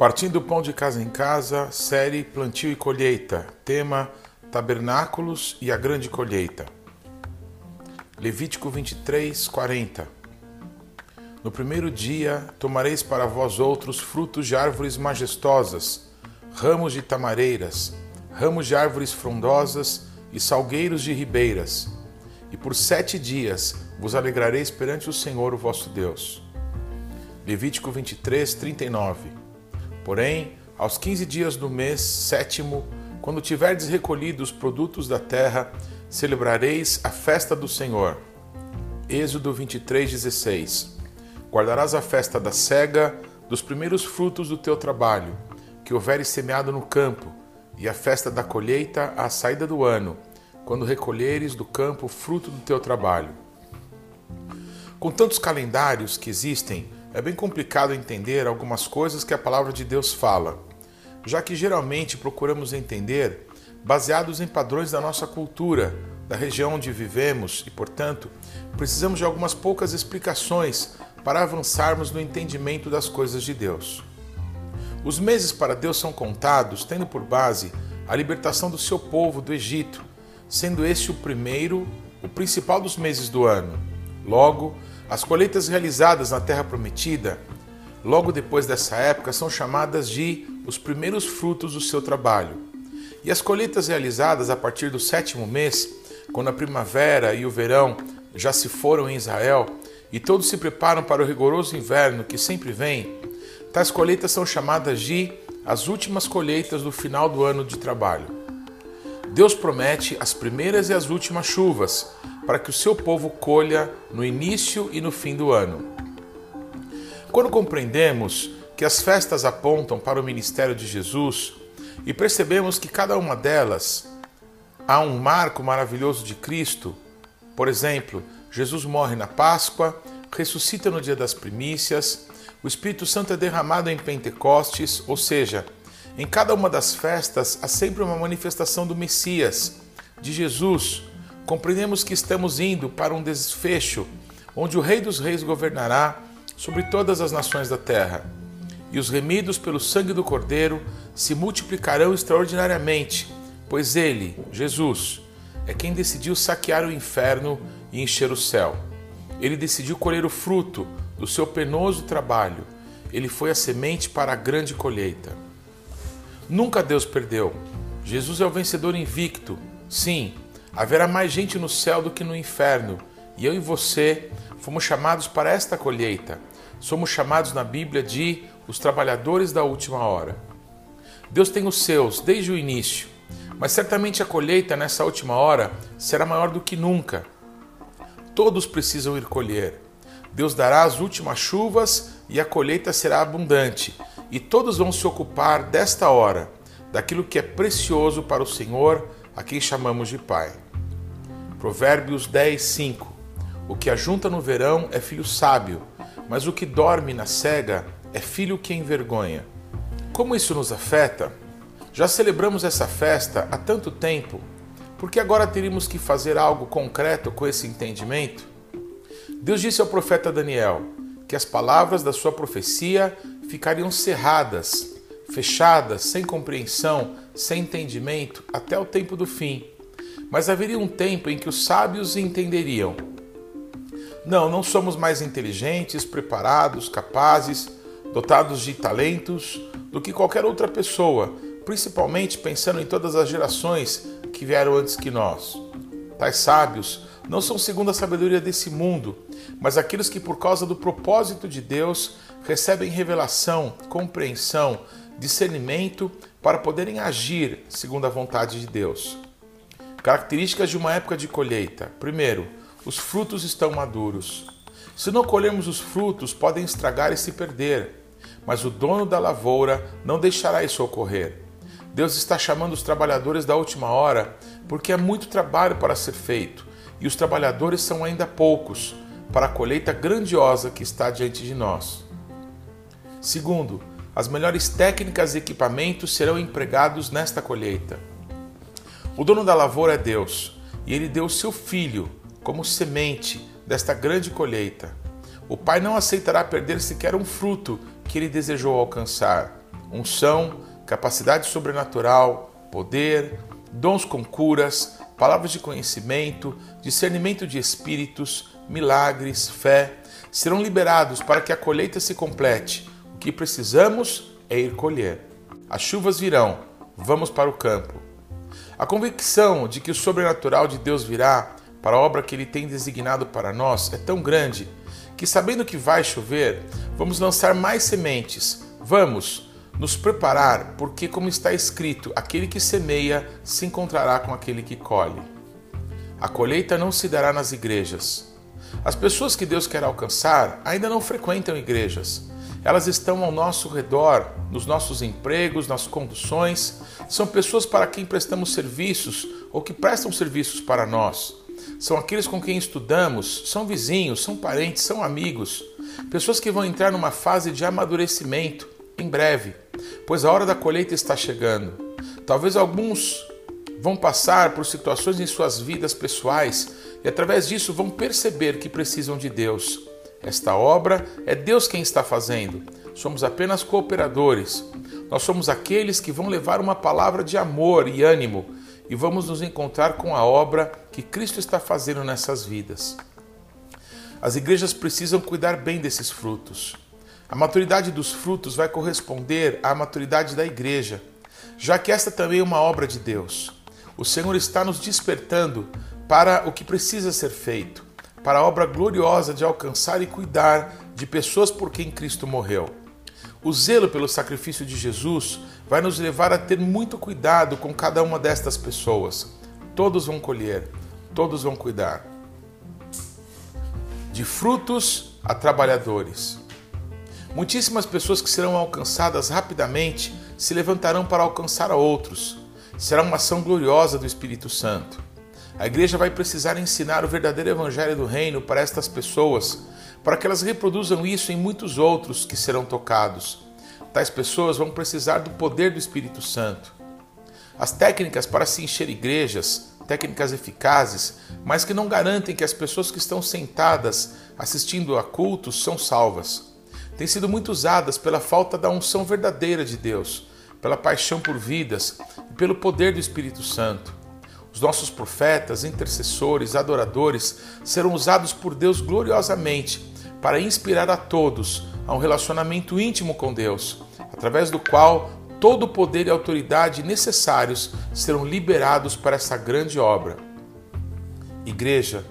Partindo do Pão de Casa em Casa, série Plantio e Colheita, tema Tabernáculos e a Grande Colheita. Levítico 23, 40. No primeiro dia tomareis para vós outros frutos de árvores majestosas, ramos de tamareiras, ramos de árvores frondosas e salgueiros de ribeiras. E por sete dias vos alegrareis perante o Senhor, o vosso Deus. Levítico 23, 39. Porém, aos quinze dias do mês sétimo, quando tiverdes recolhido os produtos da terra, celebrareis a festa do Senhor. Êxodo 23, 16. Guardarás a festa da cega, dos primeiros frutos do teu trabalho, que houveres semeado no campo, e a festa da colheita à saída do ano, quando recolheres do campo o fruto do teu trabalho. Com tantos calendários que existem, é bem complicado entender algumas coisas que a palavra de Deus fala, já que geralmente procuramos entender baseados em padrões da nossa cultura, da região onde vivemos e, portanto, precisamos de algumas poucas explicações para avançarmos no entendimento das coisas de Deus. Os meses para Deus são contados tendo por base a libertação do seu povo do Egito, sendo este o primeiro, o principal dos meses do ano. Logo, as colheitas realizadas na Terra Prometida, logo depois dessa época, são chamadas de os primeiros frutos do seu trabalho. E as colheitas realizadas a partir do sétimo mês, quando a primavera e o verão já se foram em Israel e todos se preparam para o rigoroso inverno que sempre vem, tais colheitas são chamadas de as últimas colheitas do final do ano de trabalho. Deus promete as primeiras e as últimas chuvas, para que o seu povo colha no início e no fim do ano. Quando compreendemos que as festas apontam para o ministério de Jesus e percebemos que cada uma delas há um marco maravilhoso de Cristo, por exemplo, Jesus morre na Páscoa, ressuscita no dia das primícias, o Espírito Santo é derramado em Pentecostes, ou seja, em cada uma das festas há sempre uma manifestação do Messias, de Jesus, compreendemos que estamos indo para um desfecho onde o Rei dos Reis governará sobre todas as nações da terra. E os remidos pelo sangue do Cordeiro se multiplicarão extraordinariamente, pois ele, Jesus, é quem decidiu saquear o inferno e encher o céu. Ele decidiu colher o fruto do seu penoso trabalho. Ele foi a semente para a grande colheita. Nunca Deus perdeu. Jesus é o vencedor invicto. Sim, Haverá mais gente no céu do que no inferno, e eu e você fomos chamados para esta colheita. Somos chamados na Bíblia de os trabalhadores da última hora. Deus tem os seus desde o início, mas certamente a colheita nessa última hora será maior do que nunca. Todos precisam ir colher. Deus dará as últimas chuvas e a colheita será abundante, e todos vão se ocupar desta hora, daquilo que é precioso para o Senhor a quem chamamos de pai. Provérbios 10, 5. O que ajunta no verão é filho sábio, mas o que dorme na cega é filho que envergonha. Como isso nos afeta? Já celebramos essa festa há tanto tempo, por que agora teríamos que fazer algo concreto com esse entendimento? Deus disse ao profeta Daniel que as palavras da sua profecia ficariam cerradas fechadas, sem compreensão, sem entendimento, até o tempo do fim. Mas haveria um tempo em que os sábios entenderiam. Não, não somos mais inteligentes, preparados, capazes, dotados de talentos do que qualquer outra pessoa, principalmente pensando em todas as gerações que vieram antes que nós. Tais sábios não são segundo a sabedoria desse mundo, mas aqueles que, por causa do propósito de Deus, recebem revelação, compreensão, discernimento para poderem agir segundo a vontade de Deus. Características de uma época de colheita: primeiro, os frutos estão maduros. Se não colhermos os frutos, podem estragar e se perder, mas o dono da lavoura não deixará isso ocorrer. Deus está chamando os trabalhadores da última hora porque há muito trabalho para ser feito e os trabalhadores são ainda poucos para a colheita grandiosa que está diante de nós. Segundo, as melhores técnicas e equipamentos serão empregados nesta colheita. O dono da lavoura é Deus, e ele deu seu filho como semente desta grande colheita. O Pai não aceitará perder sequer um fruto que ele desejou alcançar: unção, capacidade sobrenatural, poder, dons com curas, palavras de conhecimento, discernimento de espíritos, milagres, fé, serão liberados para que a colheita se complete. Que precisamos é ir colher. As chuvas virão, vamos para o campo. A convicção de que o sobrenatural de Deus virá para a obra que Ele tem designado para nós é tão grande que, sabendo que vai chover, vamos lançar mais sementes. Vamos nos preparar, porque, como está escrito, aquele que semeia se encontrará com aquele que colhe. A colheita não se dará nas igrejas. As pessoas que Deus quer alcançar ainda não frequentam igrejas. Elas estão ao nosso redor, nos nossos empregos, nas conduções. São pessoas para quem prestamos serviços ou que prestam serviços para nós. São aqueles com quem estudamos, são vizinhos, são parentes, são amigos. Pessoas que vão entrar numa fase de amadurecimento em breve, pois a hora da colheita está chegando. Talvez alguns vão passar por situações em suas vidas pessoais e através disso vão perceber que precisam de Deus. Esta obra é Deus quem está fazendo. Somos apenas cooperadores. Nós somos aqueles que vão levar uma palavra de amor e ânimo e vamos nos encontrar com a obra que Cristo está fazendo nessas vidas. As igrejas precisam cuidar bem desses frutos. A maturidade dos frutos vai corresponder à maturidade da igreja, já que esta também é uma obra de Deus. O Senhor está nos despertando para o que precisa ser feito, para a obra gloriosa de alcançar e cuidar de pessoas por quem Cristo morreu. O zelo pelo sacrifício de Jesus vai nos levar a ter muito cuidado com cada uma destas pessoas. Todos vão colher, todos vão cuidar. De frutos a trabalhadores. Muitíssimas pessoas que serão alcançadas rapidamente se levantarão para alcançar a outros será uma ação gloriosa do Espírito Santo. A igreja vai precisar ensinar o verdadeiro evangelho do reino para estas pessoas, para que elas reproduzam isso em muitos outros que serão tocados. Tais pessoas vão precisar do poder do Espírito Santo. As técnicas para se encher igrejas, técnicas eficazes, mas que não garantem que as pessoas que estão sentadas assistindo a cultos são salvas. Têm sido muito usadas pela falta da unção verdadeira de Deus, pela paixão por vidas e pelo poder do Espírito Santo. Os nossos profetas, intercessores, adoradores serão usados por Deus gloriosamente para inspirar a todos a um relacionamento íntimo com Deus, através do qual todo o poder e autoridade necessários serão liberados para essa grande obra. Igreja,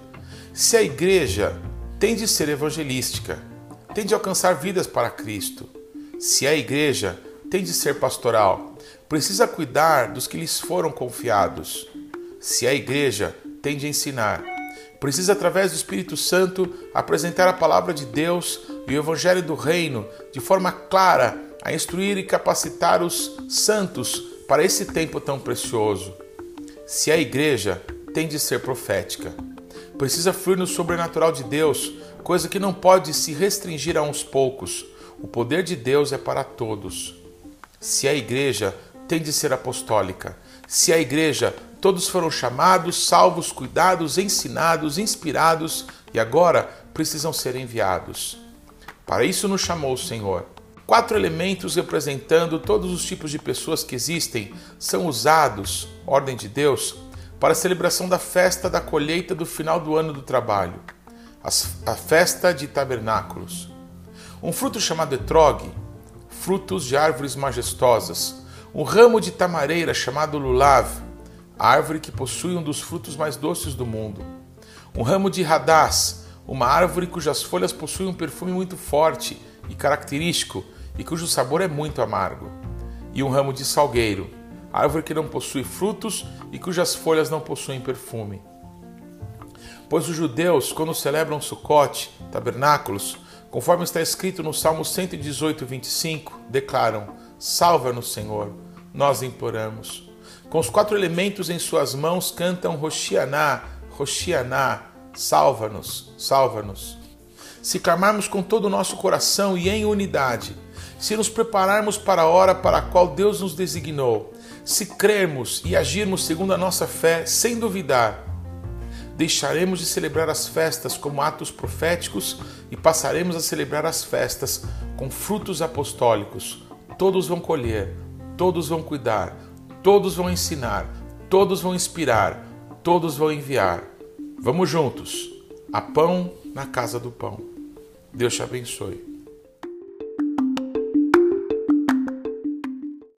se a igreja tem de ser evangelística, tem de alcançar vidas para Cristo, se a igreja tem de ser pastoral, precisa cuidar dos que lhes foram confiados. Se a igreja tem de ensinar, precisa, através do Espírito Santo, apresentar a palavra de Deus e o Evangelho do Reino de forma clara a instruir e capacitar os santos para esse tempo tão precioso. Se a igreja tem de ser profética, precisa fluir no sobrenatural de Deus, coisa que não pode se restringir a uns poucos. O poder de Deus é para todos. Se a igreja tem de ser apostólica, se a igreja todos foram chamados, salvos, cuidados, ensinados, inspirados e agora precisam ser enviados. Para isso nos chamou o Senhor. Quatro elementos representando todos os tipos de pessoas que existem são usados, ordem de Deus, para a celebração da festa da colheita do final do ano do trabalho, a festa de tabernáculos. Um fruto chamado etrogue frutos de árvores majestosas, um ramo de tamareira chamado lulav, árvore que possui um dos frutos mais doces do mundo, um ramo de radás, uma árvore cujas folhas possuem um perfume muito forte e característico e cujo sabor é muito amargo, e um ramo de salgueiro, árvore que não possui frutos e cujas folhas não possuem perfume. Pois os judeus, quando celebram Sucote, tabernáculos, Conforme está escrito no Salmo 118, 25, declaram: Salva-nos, Senhor, nós imploramos. Com os quatro elementos em suas mãos cantam Roshianá, Roshianá, salva-nos, salva-nos. Se clamarmos com todo o nosso coração e em unidade, se nos prepararmos para a hora para a qual Deus nos designou, se crermos e agirmos segundo a nossa fé, sem duvidar, deixaremos de celebrar as festas como atos proféticos e passaremos a celebrar as festas com frutos apostólicos. Todos vão colher, todos vão cuidar, todos vão ensinar, todos vão inspirar, todos vão enviar. Vamos juntos. A pão na casa do pão. Deus te abençoe.